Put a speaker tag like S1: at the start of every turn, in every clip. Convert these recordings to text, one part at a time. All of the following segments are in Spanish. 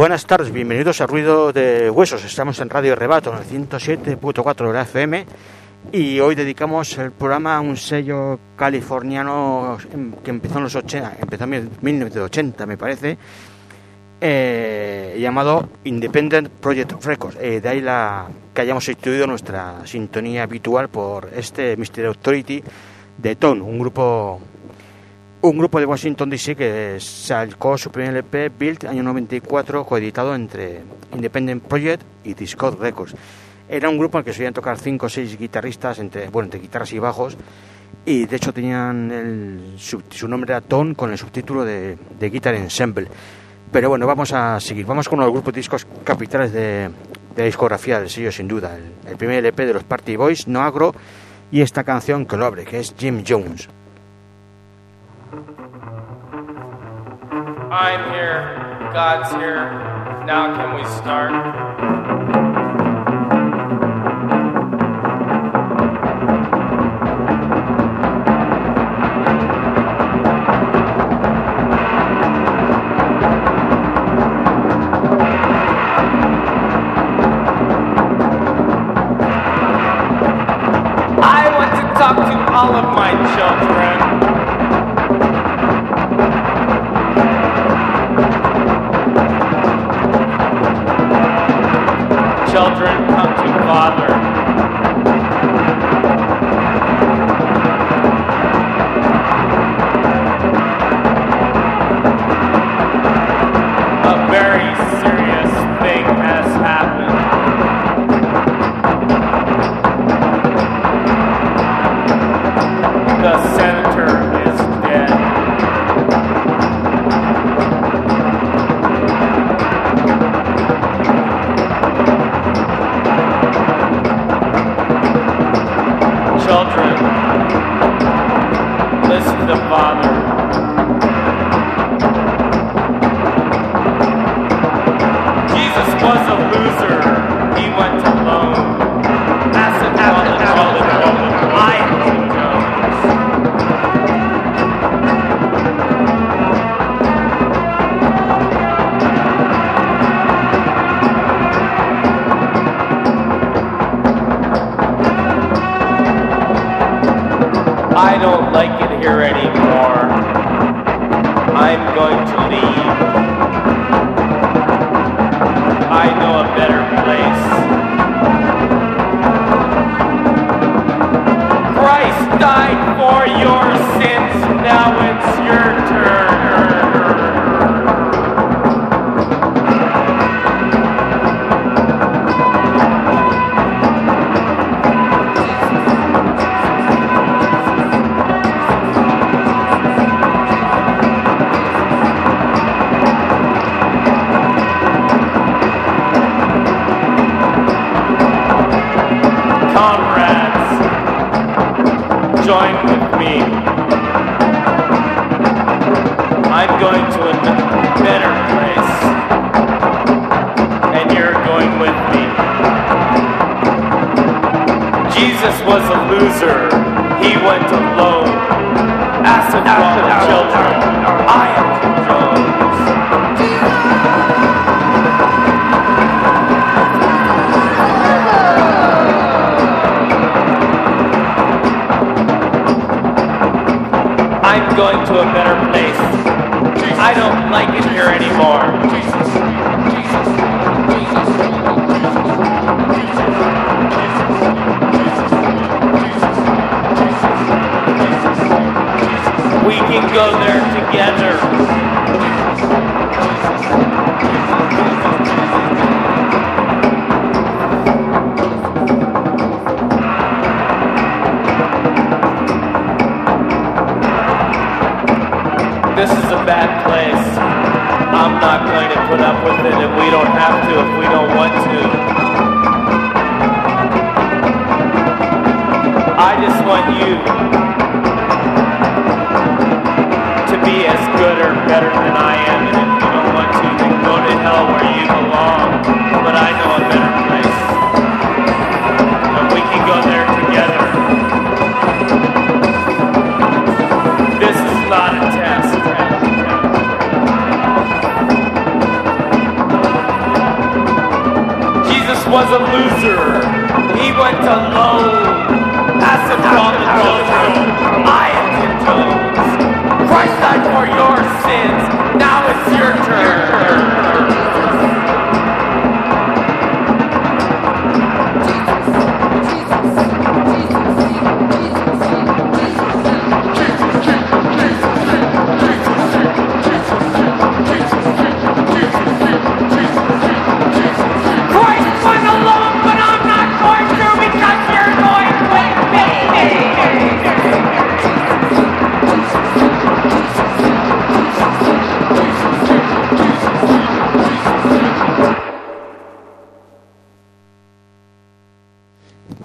S1: Buenas tardes, bienvenidos a Ruido de Huesos. Estamos en Radio Rebato, en el 107.4 de la FM. Y hoy dedicamos el programa a un sello californiano que empezó en los 80, empezó en 1980, me parece, eh, llamado Independent Project Records. Eh, de ahí la que hayamos instituido nuestra sintonía habitual por este Mystery Authority de Tone, un grupo un grupo de Washington DC que sacó su primer LP Build año 94 coeditado entre Independent Project y Discord Records. Era un grupo en el que solían tocar cinco o seis guitarristas entre bueno guitarras y bajos y de hecho tenían su, nombre era Tone con el subtítulo de, de Guitar Ensemble. Pero bueno, vamos a seguir. Vamos con los grupos de discos capitales de, discografía del sello sin duda. El, el primer LP de los Party Boys, No Agro, y esta canción que lo abre, que es Jim Jones.
S2: I'm here, God's here. Now can we start? I don't like it here anymore. I'm going to leave. I know a better place. Christ died for your sins. Now it's your turn. To put up with it if we don't have to, if we don't want to. I just want you to be as good or better than I am, and if you don't want to, then go to hell where you belong. But I know a better was a loser. He went alone. Acid from the. I am Jim Christ died for your sins.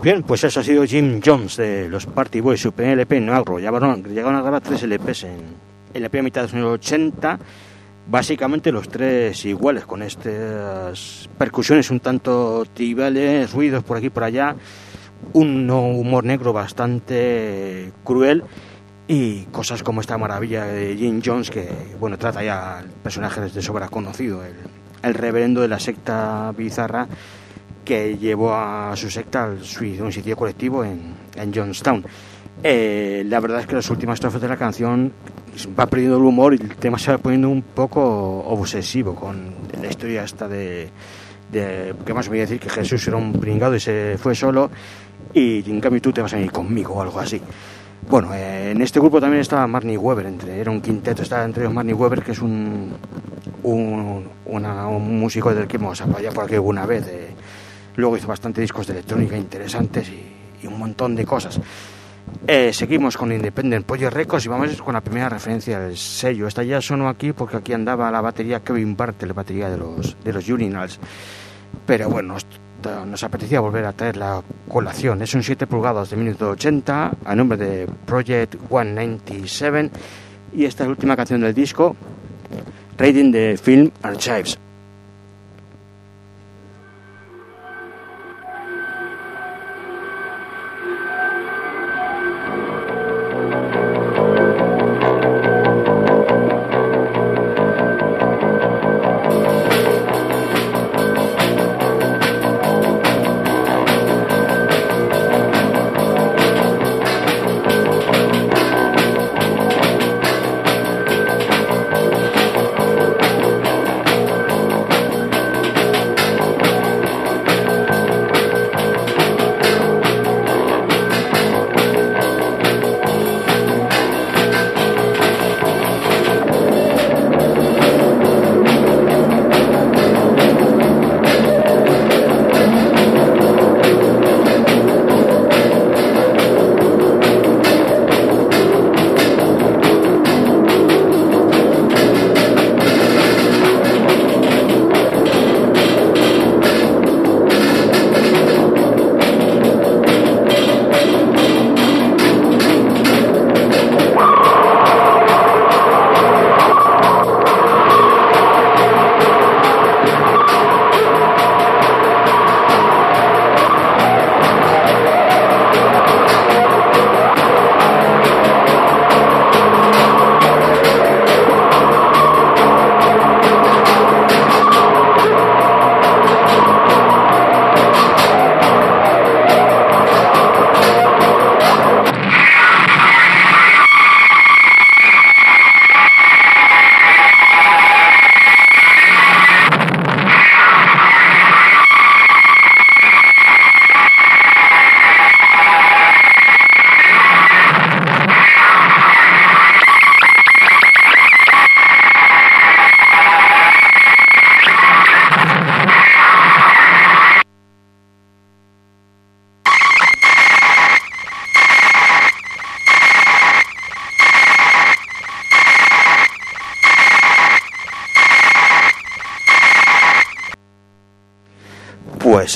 S1: Bien, pues eso ha sido Jim Jones de los Party Boys, su primer LP en agro. Llegaron, llegaron a grabar tres LPs en, en la primera mitad de los años 80, básicamente los tres iguales, con estas percusiones un tanto tribales, ruidos por aquí y por allá, un humor negro bastante cruel y cosas como esta maravilla de Jim Jones que, bueno, trata ya personajes de sobra conocido, el, el reverendo de la secta bizarra que llevó a su secta al suicidio, colectivo en, en Johnstown. Eh, la verdad es que las últimas estrofas de la canción va perdiendo el humor y el tema se va poniendo un poco obsesivo con la historia esta de, de más voy a decir que Jesús era un pringado y se fue solo y en cambio tú te vas a ir conmigo o algo así. Bueno, eh, en este grupo también estaba Marnie Weber, entre, era un quinteto, estaba entre ellos Marnie Weber, que es un, un, una- un músico del que hemos apoyado por aquí alguna vez. Luego hizo bastante discos de electrónica interesantes y, un montón de cosas. Eh, seguimos con Independent Project Records y vamos con la primera referencia del sello. Esta ya sonó aquí porque aquí andaba la batería Kevin Bartel, la batería de los, de los Urinals. Pero bueno, nos apetecía volver a traer la colación. Es un 7 pulgadas de minuto 80 a nombre de Project 197 y esta es la última canción del disco, Rating the Film Archives.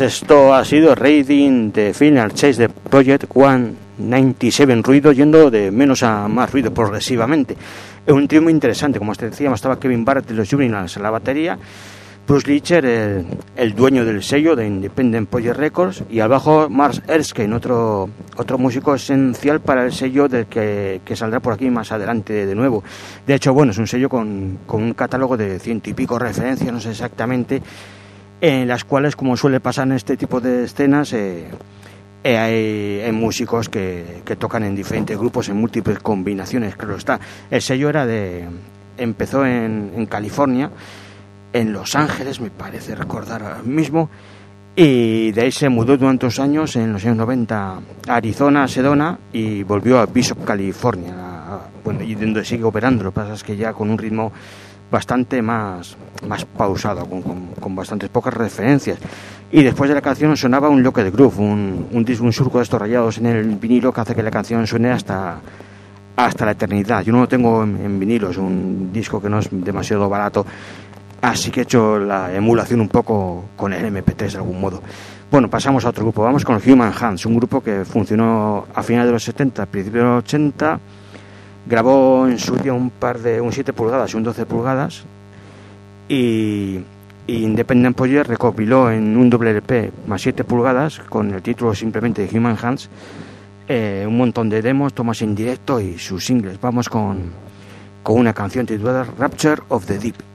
S1: Esto ha sido Raiding de Final Chase de Project 197, ruido yendo de menos a más ruido progresivamente. Es un trío muy interesante, como os decíamos, estaba Kevin Barrett de los Urinals en la batería, Bruce Leacher, el, el dueño del sello de Independent Project Records, y al bajo Mars Erskine, otro, otro músico esencial para el sello del que, que saldrá por aquí más adelante de nuevo. De hecho, bueno, es un sello con, con un catálogo de ciento y pico referencias, no sé exactamente,
S3: en las cuales, como suele pasar en este tipo de escenas, eh, eh, hay, músicos que, que, tocan en diferentes grupos, en múltiples combinaciones, claro está. El sello era de... empezó en, en California, en Los Ángeles, me parece recordar ahora mismo, y de ahí se mudó durante unos años, en los años 90, a Arizona, Sedona, y volvió a Bishop, California, bueno, y donde sigue operando, lo que pasa es que ya con un ritmo bastante más, más pausado, con, con, bastantes pocas referencias. Y después de la canción sonaba un loque de groove, un, un, un surco de estos rayados en el vinilo que hace que la canción suene hasta, hasta la eternidad. Yo no lo tengo en, en vinilo, es un disco que no es demasiado barato, así que he hecho la emulación un poco con el MP3 de algún modo. Bueno, pasamos a otro grupo, vamos con Human Hands, un grupo que funcionó a finales de los 70, principios de los 80 grabó en su día un par de un 7 pulgadas y un 12 pulgadas y, Independent Poyer recopiló en un doble LP más 7 pulgadas con el título simplemente de Human Hands eh, un montón de demos, tomas en directo y sus singles. Vamos con, con una canción titulada Rapture of the Deep.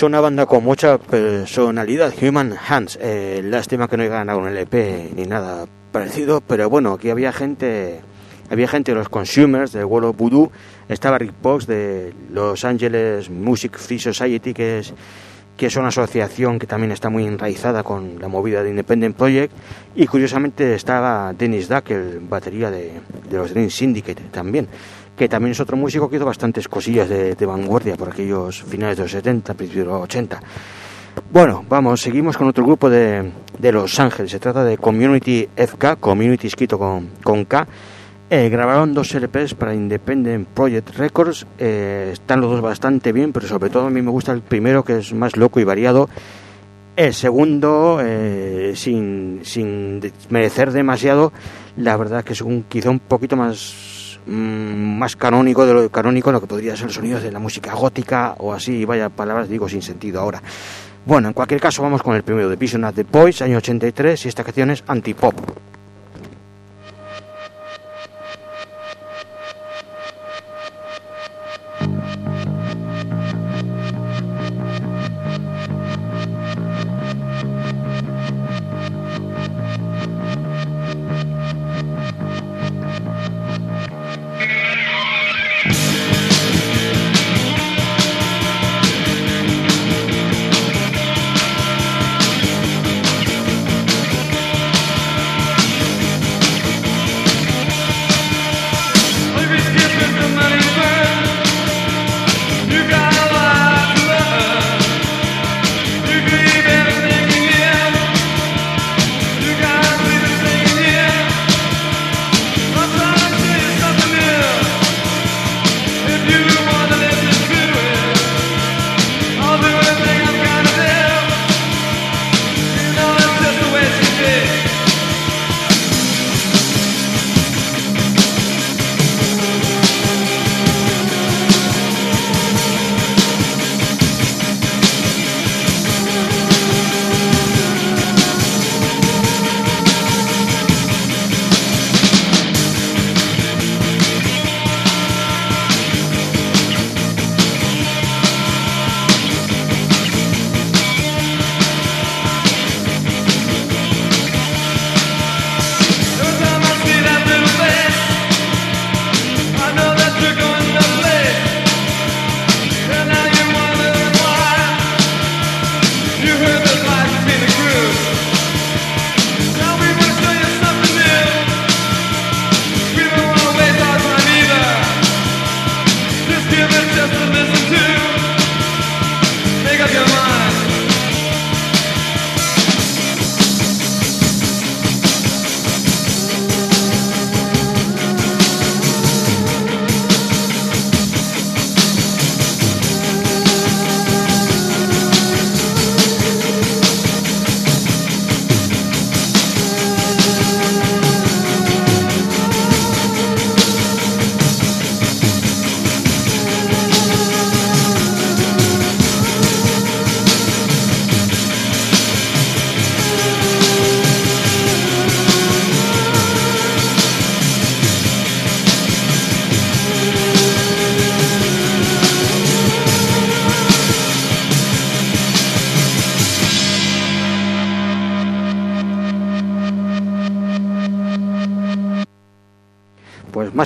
S3: Pues una banda con mucha personalidad, Human Hands. Eh, lástima que no haya ganado un LP ni nada parecido, pero bueno, aquí había gente, había gente de los Consumers, de World of Voodoo, estaba Rick Box de Los Angeles Music Free Society, que es
S1: que es una asociación que también está muy enraizada con la movida de Independent Project y curiosamente estaba Dennis Duck, el batería de, los Dream Syndicate también, que también es otro músico que hizo bastantes cosillas de, vanguardia por aquellos finales de los 70, principios de los 80. Bueno, vamos, seguimos con otro grupo de, de Los Ángeles. Se trata de Community FK, Community escrito con, con K, eh, grabaron dos LPs para Independent Project Records. Eh, están los dos bastante bien, pero sobre todo a mí me gusta el primero que es más loco y variado. El segundo, eh, sin, sin merecer demasiado, la verdad que es un, quizá un poquito más, mm, más canónico de lo canónico, lo que podría ser el sonido de la música gótica o así, vaya palabras, digo sin sentido ahora. Bueno, en cualquier caso vamos con el primero de Vision of the Boys, año 83, y esta canción es Antipop.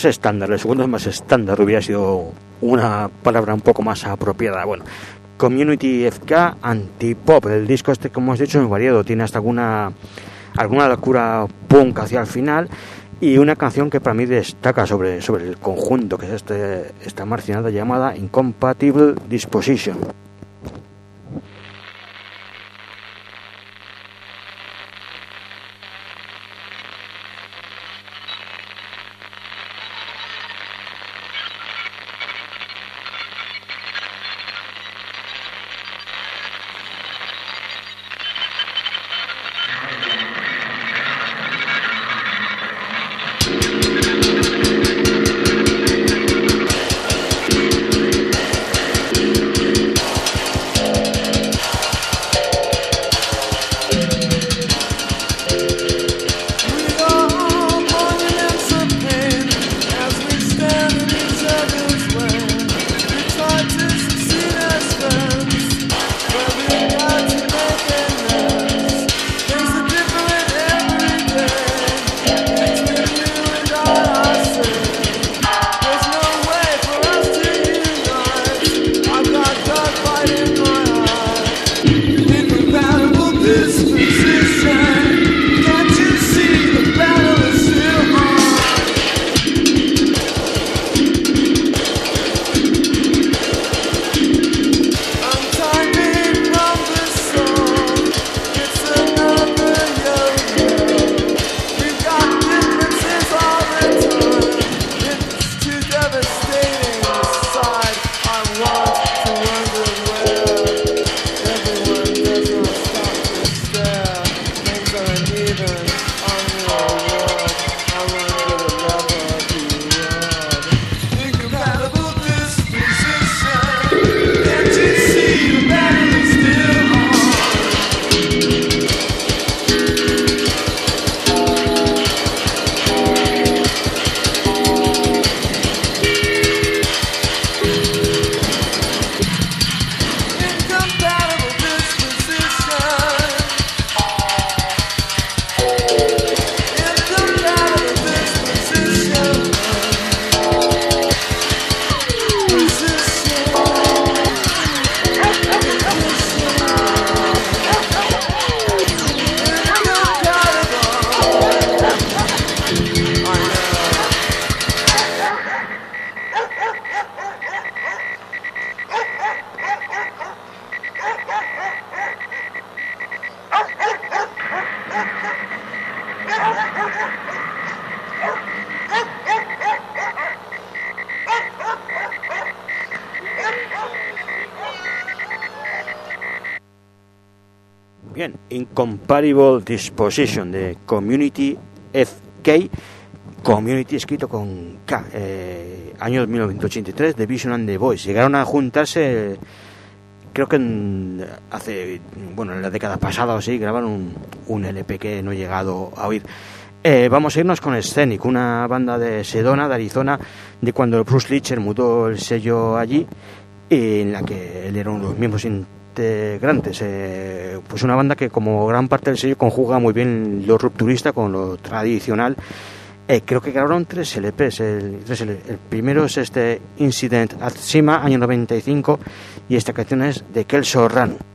S1: Más estándar, el segundo es más estándar, hubiera sido una palabra un poco más apropiada. Bueno, Community FK Antipop, el disco este como hemos dicho es variado, tiene hasta alguna alguna locura punk hacia el final y una canción que para mí destaca sobre, sobre el conjunto que es este, esta marcinada llamada Incompatible Disposition. Bien, Incomparable Disposition de Community FK, Community escrito con K, eh, año 1983, The Vision and the Voice. Llegaron a juntarse, creo que hace, bueno, en la década pasada o así, grabaron un, LP que no he llegado a oír. Eh, vamos a irnos con Scenic, una banda de Sedona, de Arizona, de cuando Bruce Litcher mudó el sello allí, en la que él era uno de los miembros integrantes. Eh, pues una banda que, como gran parte del sello, conjuga muy bien lo rupturista con lo tradicional. Eh, creo que grabaron tres LPs. El, el, primero es este Incident at Sima, año 95, y esta canción es de Kelso Run.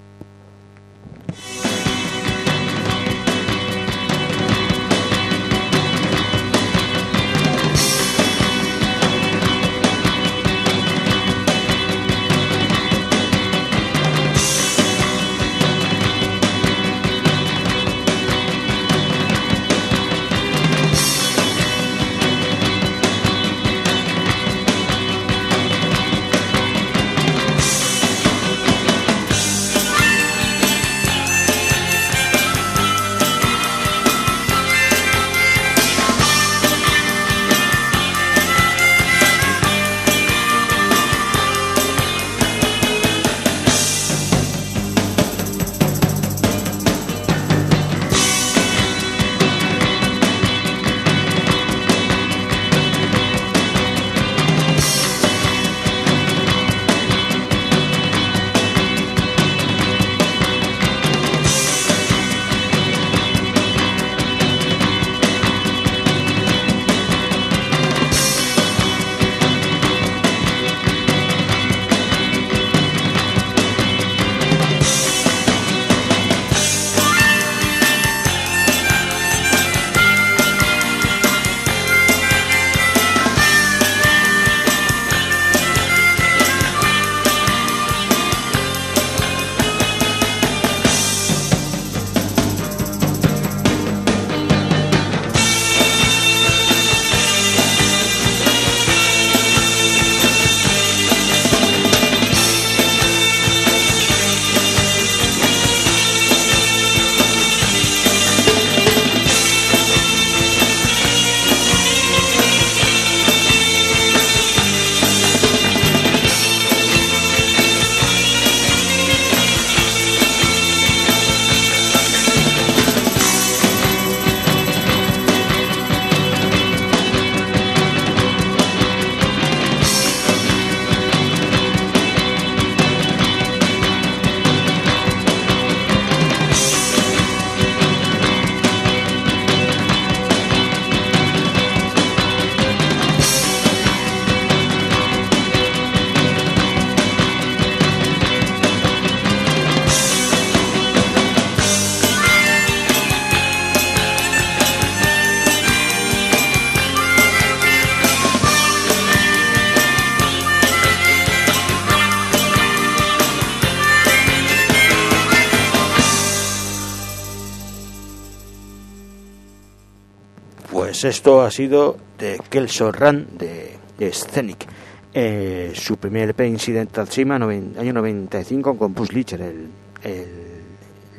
S1: Esto ha sido de Kelso Run de, Scenic. Eh, su primer LP Incidental Sima, año 95, con Bruce Licher, el,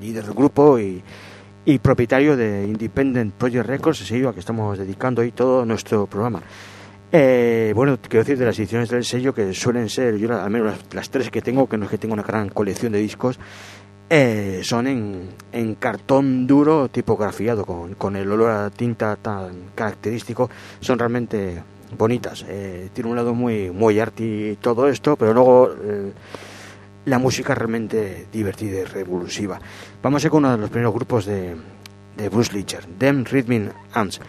S1: líder del grupo y, propietario de Independent Project Records, sello a que estamos dedicando ahí todo nuestro programa. Eh, bueno, quiero decir de las ediciones del sello que suelen ser, yo al menos las, tres que tengo, que no es que tengo una gran colección de discos, eh, son en, cartón duro tipografiado con, con, el olor a tinta tan característico. Son realmente bonitas. Eh, tiene un lado muy muy arty todo esto pero luego eh, la música realmente divertida y revulsiva vamos a ir con uno de los primeros grupos de, de Bruce Leacher Them Rhythm Ants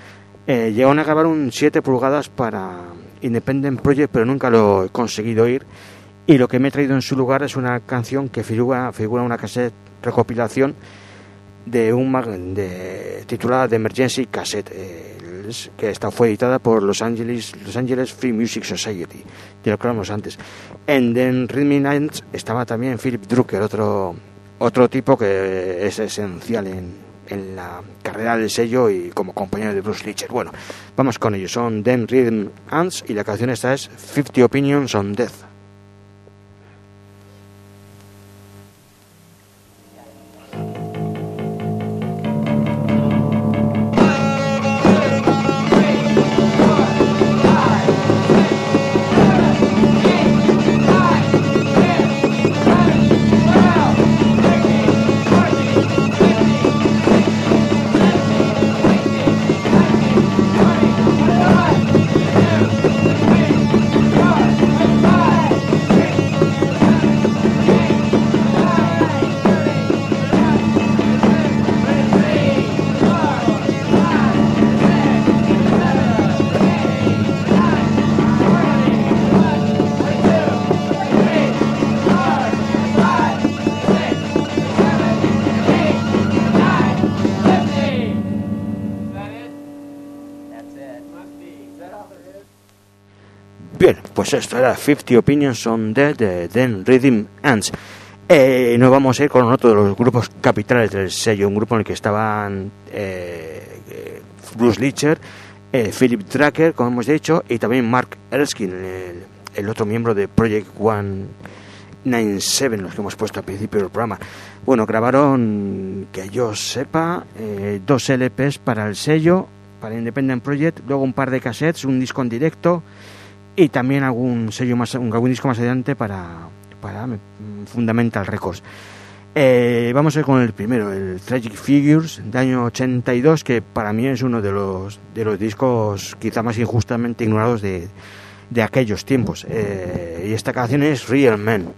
S1: llegaron a grabar un 7 pulgadas para Independent Project pero nunca lo he conseguido ir y lo que me he traído en su lugar es una canción que figura, figura una cassette recopilación de un de, titulada The Emergency Cassette, eh, que esta fue editada por Los Angeles, Los Angeles Free Music Society, de lo que hablamos antes. En The Rhythm Nights estaba también Philip Drucker, otro, otro tipo que es esencial en, en la carrera del sello y como compañero de Bruce Litcher. Bueno, vamos con ellos. Son Them Rhythm Ants y la canción esta es 50 Opinions on Death. Pues esto era 50 Opinions on Dead de Then Rhythm Ants. Eh, nos vamos a ir con otro de los grupos capitales del sello, un grupo en el que estaban eh, eh, Bruce Leacher, eh, Philip Drucker, como hemos dicho, y también Mark Erskine, el, otro miembro de Project 197, los que hemos puesto al principio del programa. Bueno, grabaron, que yo sepa, eh, dos LPs para el sello, para Independent Project, luego un par de cassettes, un disco en directo y también algún sello más, algún disco más adelante para, para mm, Fundamental Records. Eh, vamos a ir con el primero, el Tragic Figures, de año 82, que para mí es uno de los, de los discos quizá más injustamente ignorados de, de aquellos tiempos. Eh, y esta canción es
S4: Real Men.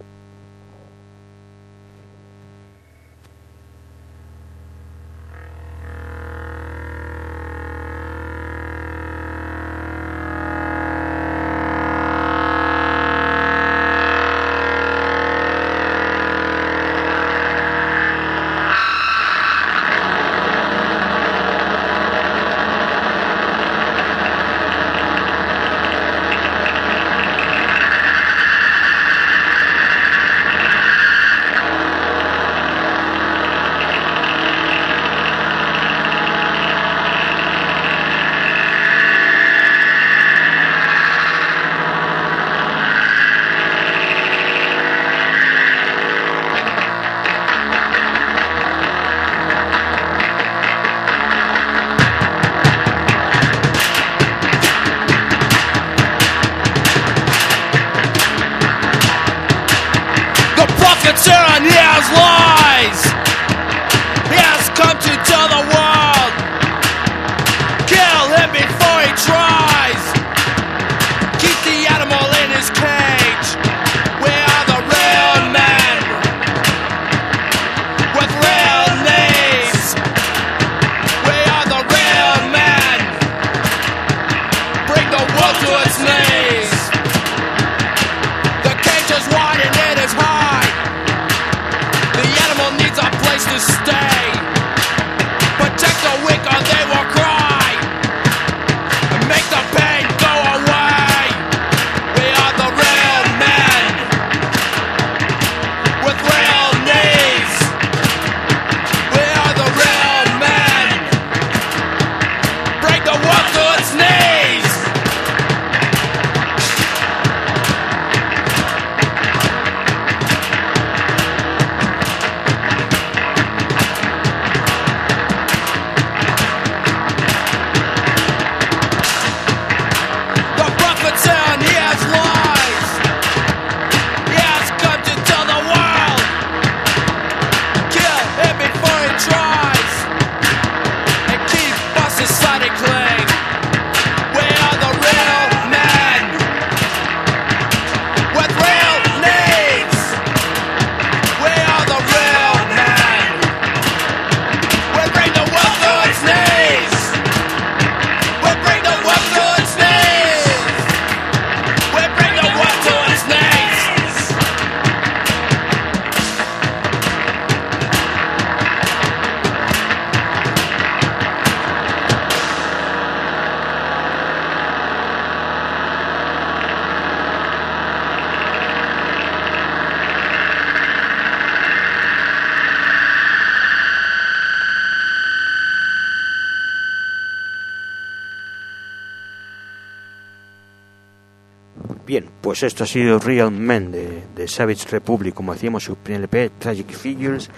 S1: Pues esto ha sido Real Men de, Savage Republic, como decíamos, su primer LP, Tragic Figures,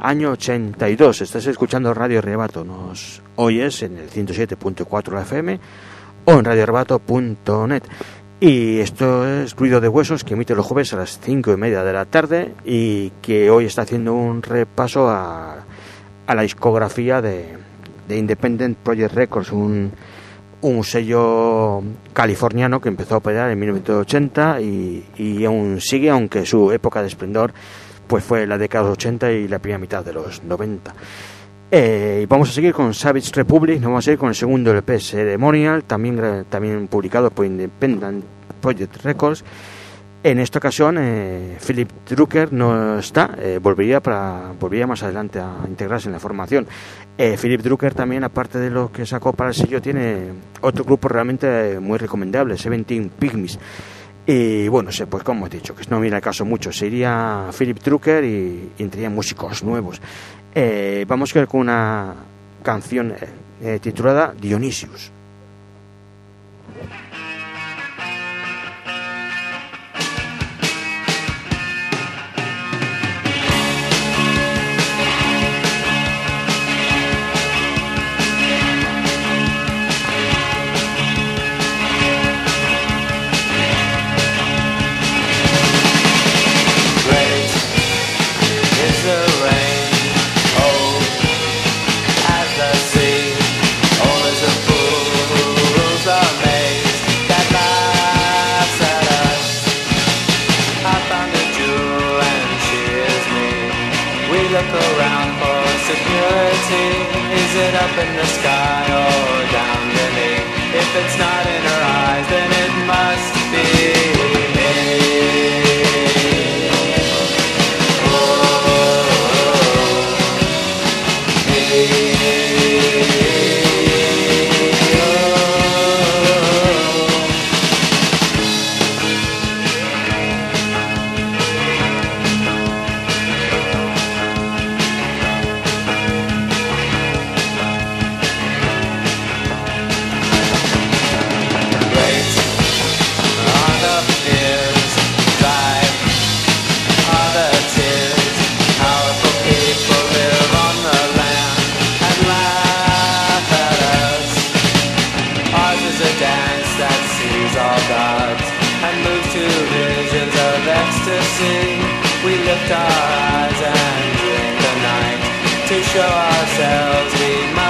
S1: año 82. Estás escuchando Radio Rebato, nos oyes en el 107.4 FM o en radiorebato.net. Y esto es Ruido de Huesos, que emite los jueves a las 5 y media de la tarde y que hoy está haciendo un repaso a, a la discografía de, de Independent Project Records, un, un sello californiano que empezó a operar en 1980 y, y aún sigue, aunque su época de esplendor pues fue la década de los 80 y la primera mitad de los 90. Eh, y vamos a seguir con Savage Republic, nos vamos a ir con el segundo LP, Ceremonial, también, también publicado por Independent Project Records. En esta ocasión, eh, Philip Drucker no está, eh, volvería, para, volvería más adelante a integrarse en la formación. Eh, Philip Drucker también, aparte de lo que sacó para el sello, tiene otro grupo realmente eh, muy recomendable, Seventeen Pygmies. Y bueno, sé, pues como he dicho, que no viene al caso mucho, sería Philip Drucker y, y entrarían músicos nuevos. Eh, vamos a ver con una canción titulada Dionysius.
S5: Ourselves we must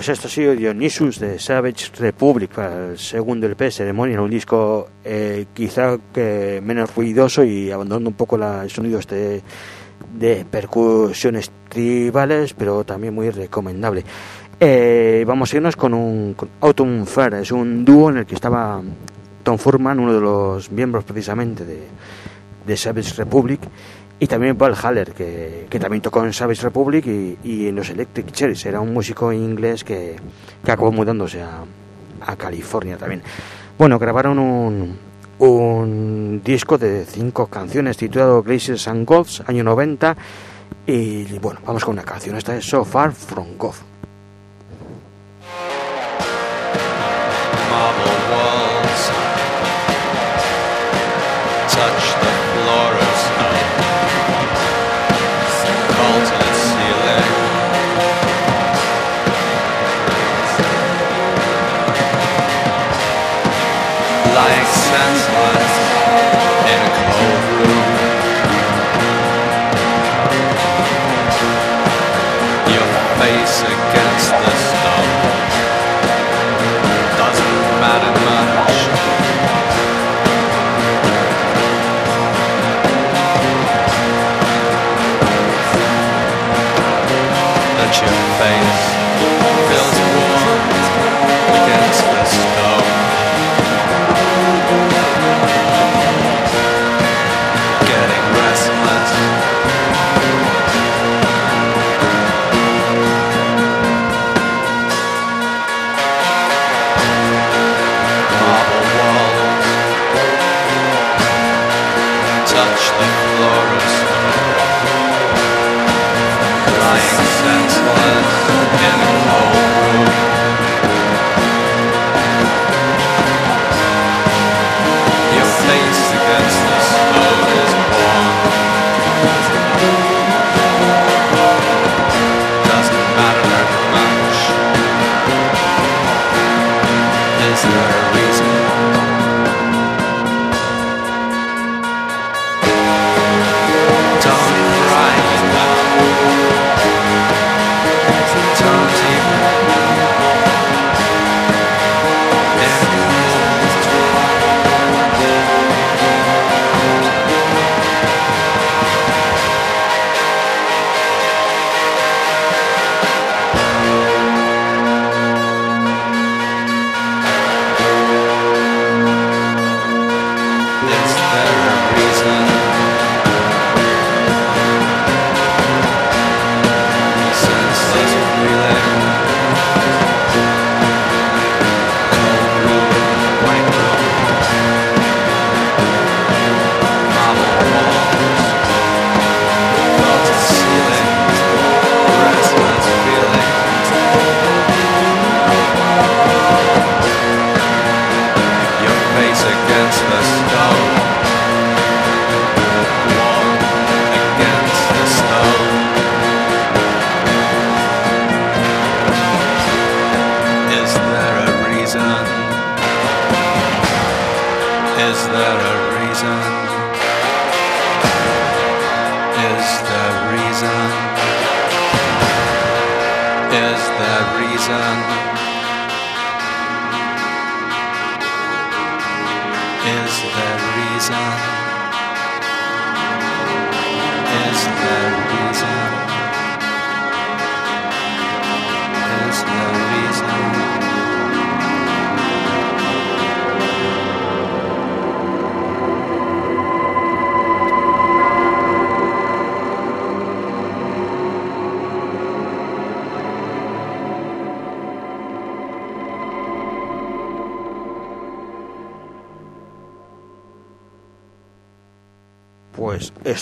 S1: pues esto ha sido Dionysus de Savage Republic para el segundo LP Ceremonia, un disco eh, quizá que menos ruidoso y abandonando un poco la, el sonido este de percusiones tribales, pero también muy recomendable. Eh, vamos a irnos con un Autumn Fair, es un dúo en el que estaba Tom Furman, uno de los miembros precisamente de Savage Republic, y también Paul Haller, que, que también tocó en Savage Republic y, y en los Electric Cherries. Era un músico inglés que, que acabó mudándose a, a California también. Bueno, grabaron un, un disco de cinco canciones titulado Glaciers and Gods, año 90. Y bueno, vamos con una canción. Esta es So Far From God. thing.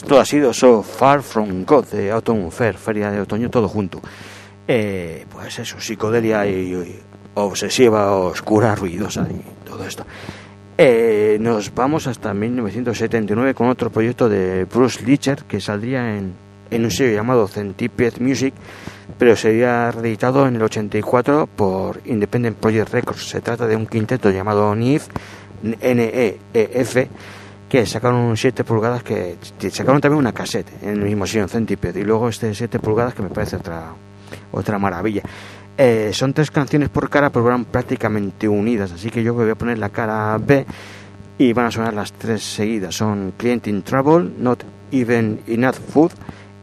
S1: Esto ha sido So Far From God de Autumn Fair, Feria de Otoño, todo junto. Eh, pues eso, psicodelia y, y obsesiva, oscura, ruidosa y todo esto. Eh, nos vamos hasta 1979 con otro proyecto de Bruce Litcher que saldría en, en un sello llamado Centipede Music, pero sería reeditado en el 84 por Independent Project Records. Se trata de un quinteto llamado NEF, N-E-E-F, que sacaron un 7 pulgadas que sacaron también una cassette en el mismo en Centipede y luego este 7 pulgadas que me parece otra otra maravilla. Eh, son tres canciones por cara pero van prácticamente unidas así que yo voy a poner la cara B y van a sonar las tres seguidas. Son Client in Trouble Not Even Enough Food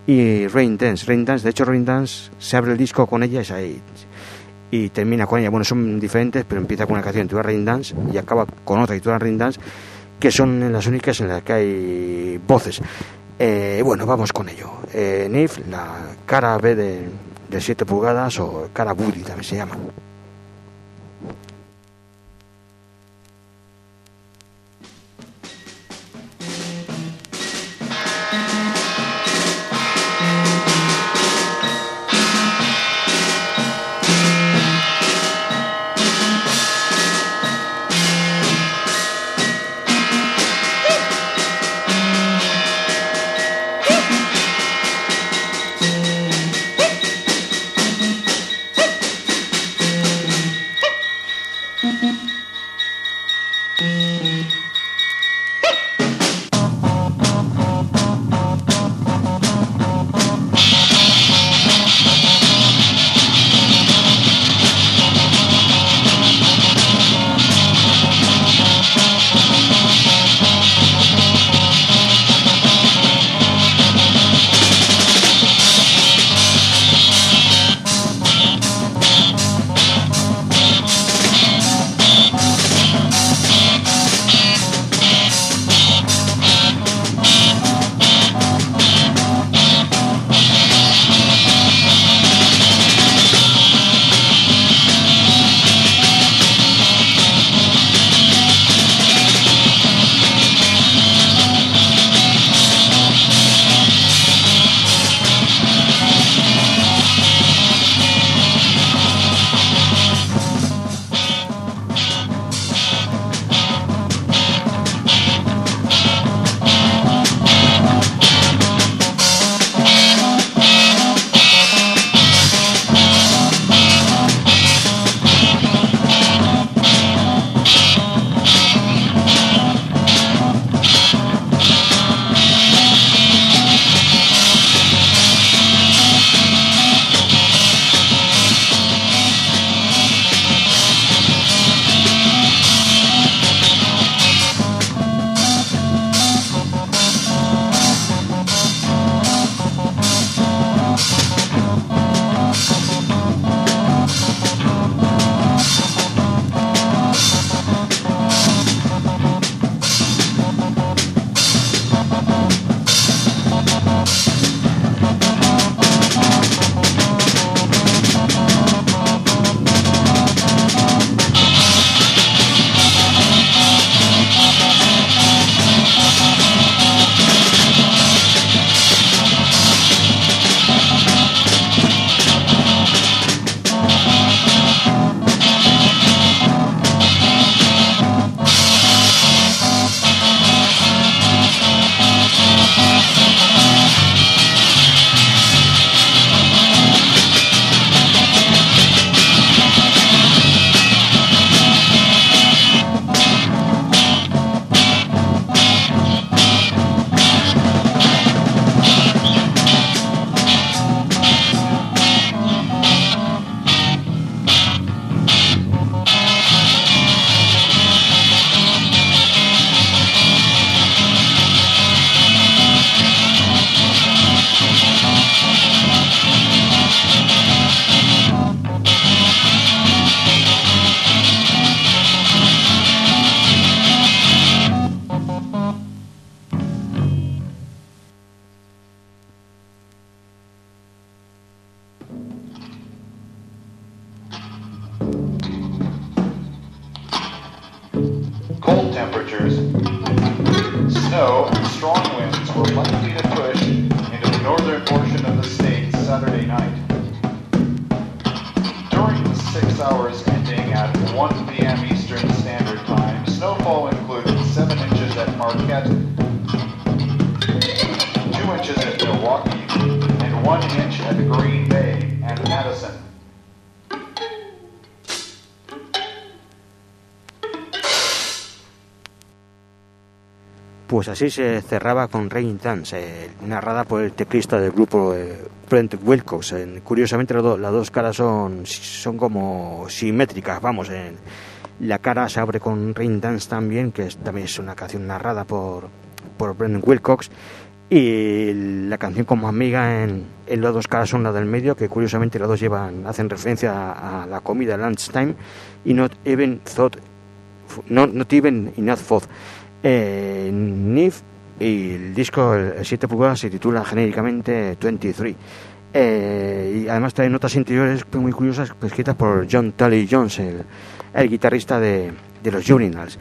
S1: y Rain Dance. Rain Dance de hecho Rain Dance se abre el disco con ella es ahí y termina con ella. Bueno, son diferentes, pero empieza con una canción. Titulada Rain Dance y acaba con otra. Titulada Rain Dance, que son las únicas en las que hay voces. Eh, bueno, vamos con ello. Eh, Nif, la cara B de, de 7 pulgadas o cara Woody también se llama. Pues así se cerraba con Rain Dance, eh, narrada por el teclista del grupo eh, Brent Wilcox. Curiosamente las, do- las dos caras son, son como simétricas, vamos, la cara se abre con Rain Dance también, que es- también es una canción narrada por, por Brent Wilcox, y la canción como amiga en, en las dos caras son la del medio, que curiosamente las dos llevan, hacen referencia a, a la comida lunchtime, y not even thought, not, not even enough thought eh, NIF y el disco, el 7 pulgadas, se titula genéricamente 23. Eh, y además trae notas interiores muy curiosas escritas por John Tully Jones, el, el guitarrista de, de los Urinals.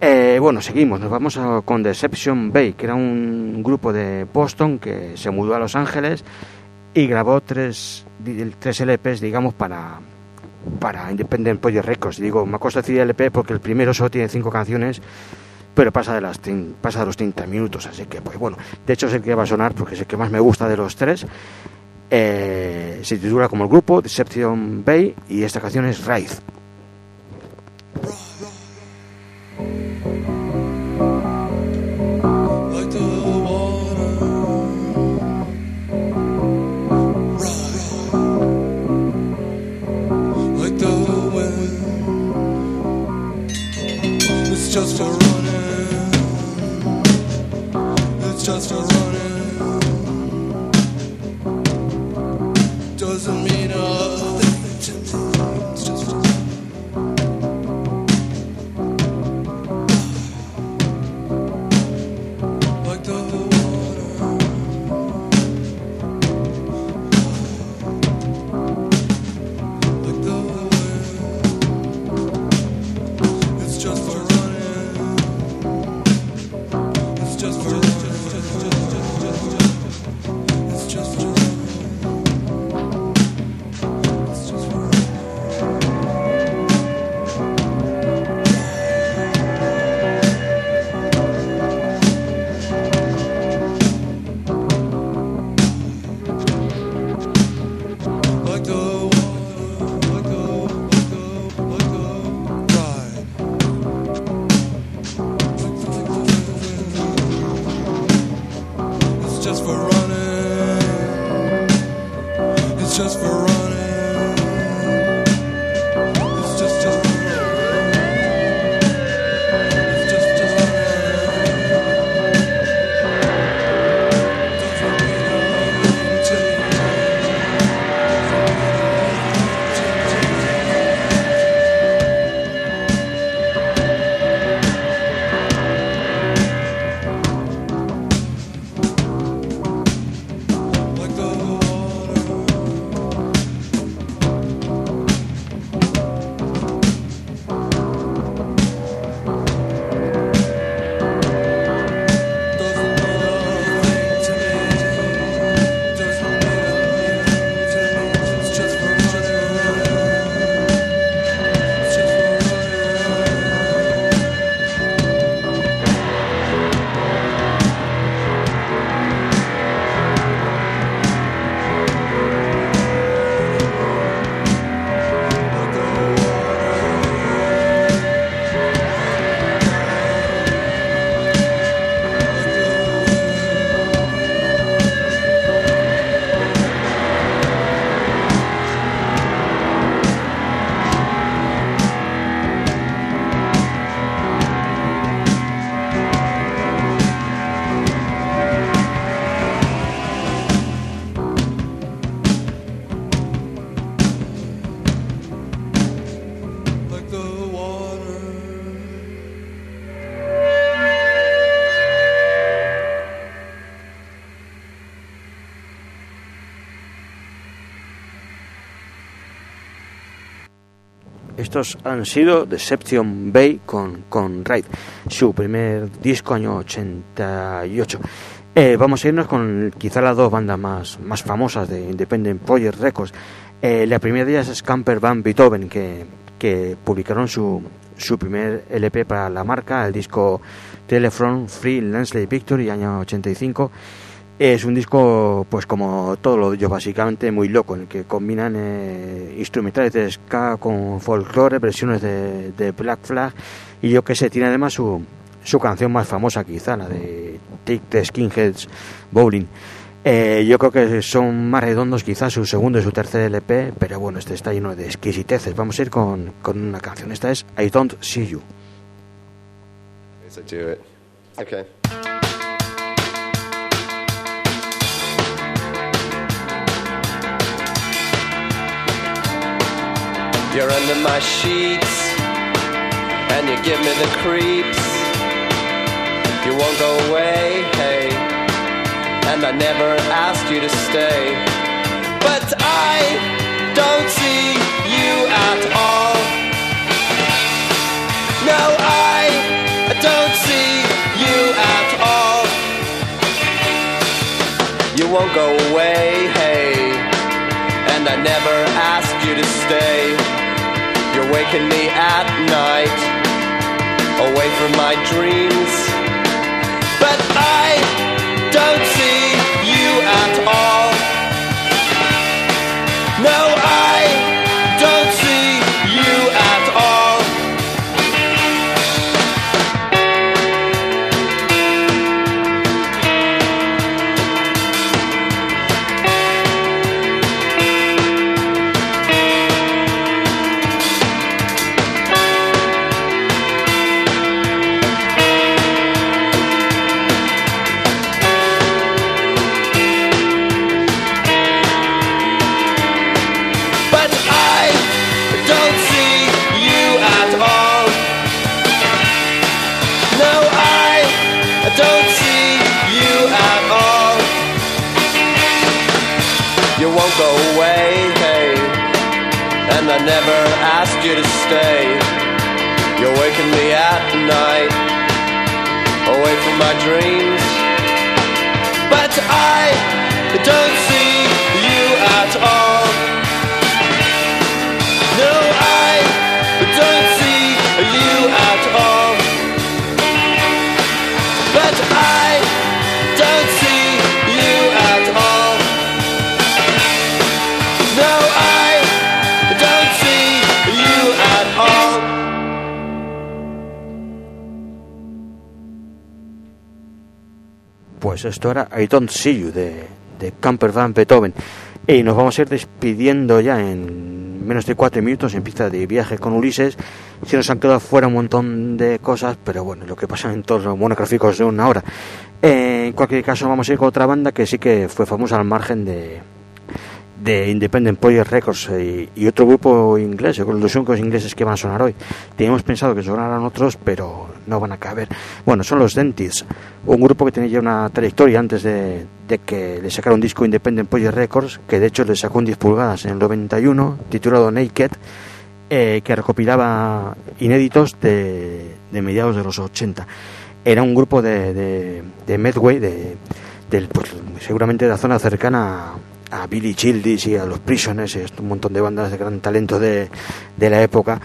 S1: Eh, bueno, seguimos, nos vamos a- con Deception Bay, que era un grupo de Boston que se mudó a Los Ángeles y grabó tres, tres LPs, digamos, para, para Independent Project Records. Digo, me cuesta decir LP porque el primero solo tiene cinco canciones pero pasa de, las, pasa de los 30 minutos, así que pues bueno, de hecho es el que va a sonar porque es el que más me gusta de los tres. Eh, se titula como el grupo Deception Bay y esta canción es
S6: the just a running.
S1: Estos han sido Deception Bay con, con Raid, su primer disco año 88. Eh, vamos a irnos con quizá las dos bandas más, más famosas de Independent Project Records. Eh, la primera de ellas es Camper Van Beethoven, que, que publicaron su, su primer LP para la marca, el disco Telefront Free Lansley Victory, año 85. Es un disco, pues como todo lo yo básicamente muy loco, en el que combinan eh, instrumentales de ska con folklore, versiones de, de Black Flag y yo que sé, tiene además su, su canción más famosa quizá, la de Take the Skinheads Bowling. Eh, yo creo que son más redondos quizás su segundo y su tercer LP, pero bueno, este está lleno de exquisiteces. Vamos a ir con, con una canción, esta es I Don't See You.
S5: Okay. You're under my sheets, and you give me the creeps. You won't go away, hey, and I never asked you to stay. But I don't see you at all. No, I don't see you at all. You won't go away, hey, and I never asked you to stay. Waking me at night, away from my dreams. You to stay. You're waking me at night, away from my dreams.
S1: Esto era I Don't See You de, de Camper Van Beethoven. Y nos vamos a ir despidiendo ya en menos de cuatro minutos. Empieza de viaje con Ulises. Se nos han quedado fuera un montón de cosas, pero bueno, lo que pasa en todos los monográficos de una hora. En cualquier caso, vamos a ir con otra banda que sí que fue famosa al margen de, de Independent Project Records eh, y, y otro grupo inglés, con los únicos ingleses que van a sonar hoy. Teníamos pensado que sonaran otros, pero no van a caber. Bueno, son los Dentists, un grupo que tenía ya una trayectoria antes de, de que le sacara un disco Independent Project Records, que de hecho le sacó un 10 pulgadas en el 91, titulado Naked, eh, que recopilaba inéditos de, de mediados de los 80. Era un grupo de, de, Medway, de, del, pues, seguramente de la zona cercana a Billy Childis y a los Prisoners, un montón de bandas de gran talento de, de la época,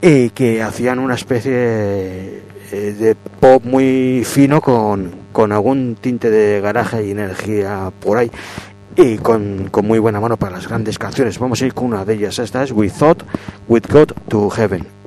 S1: y que hacían una especie eh, de pop muy fino con, con algún tinte de garaje y energía por ahí y con, con muy buena mano para las grandes canciones. Vamos a ir con una de ellas. Esta es We Thought We'd Got to
S7: Heaven.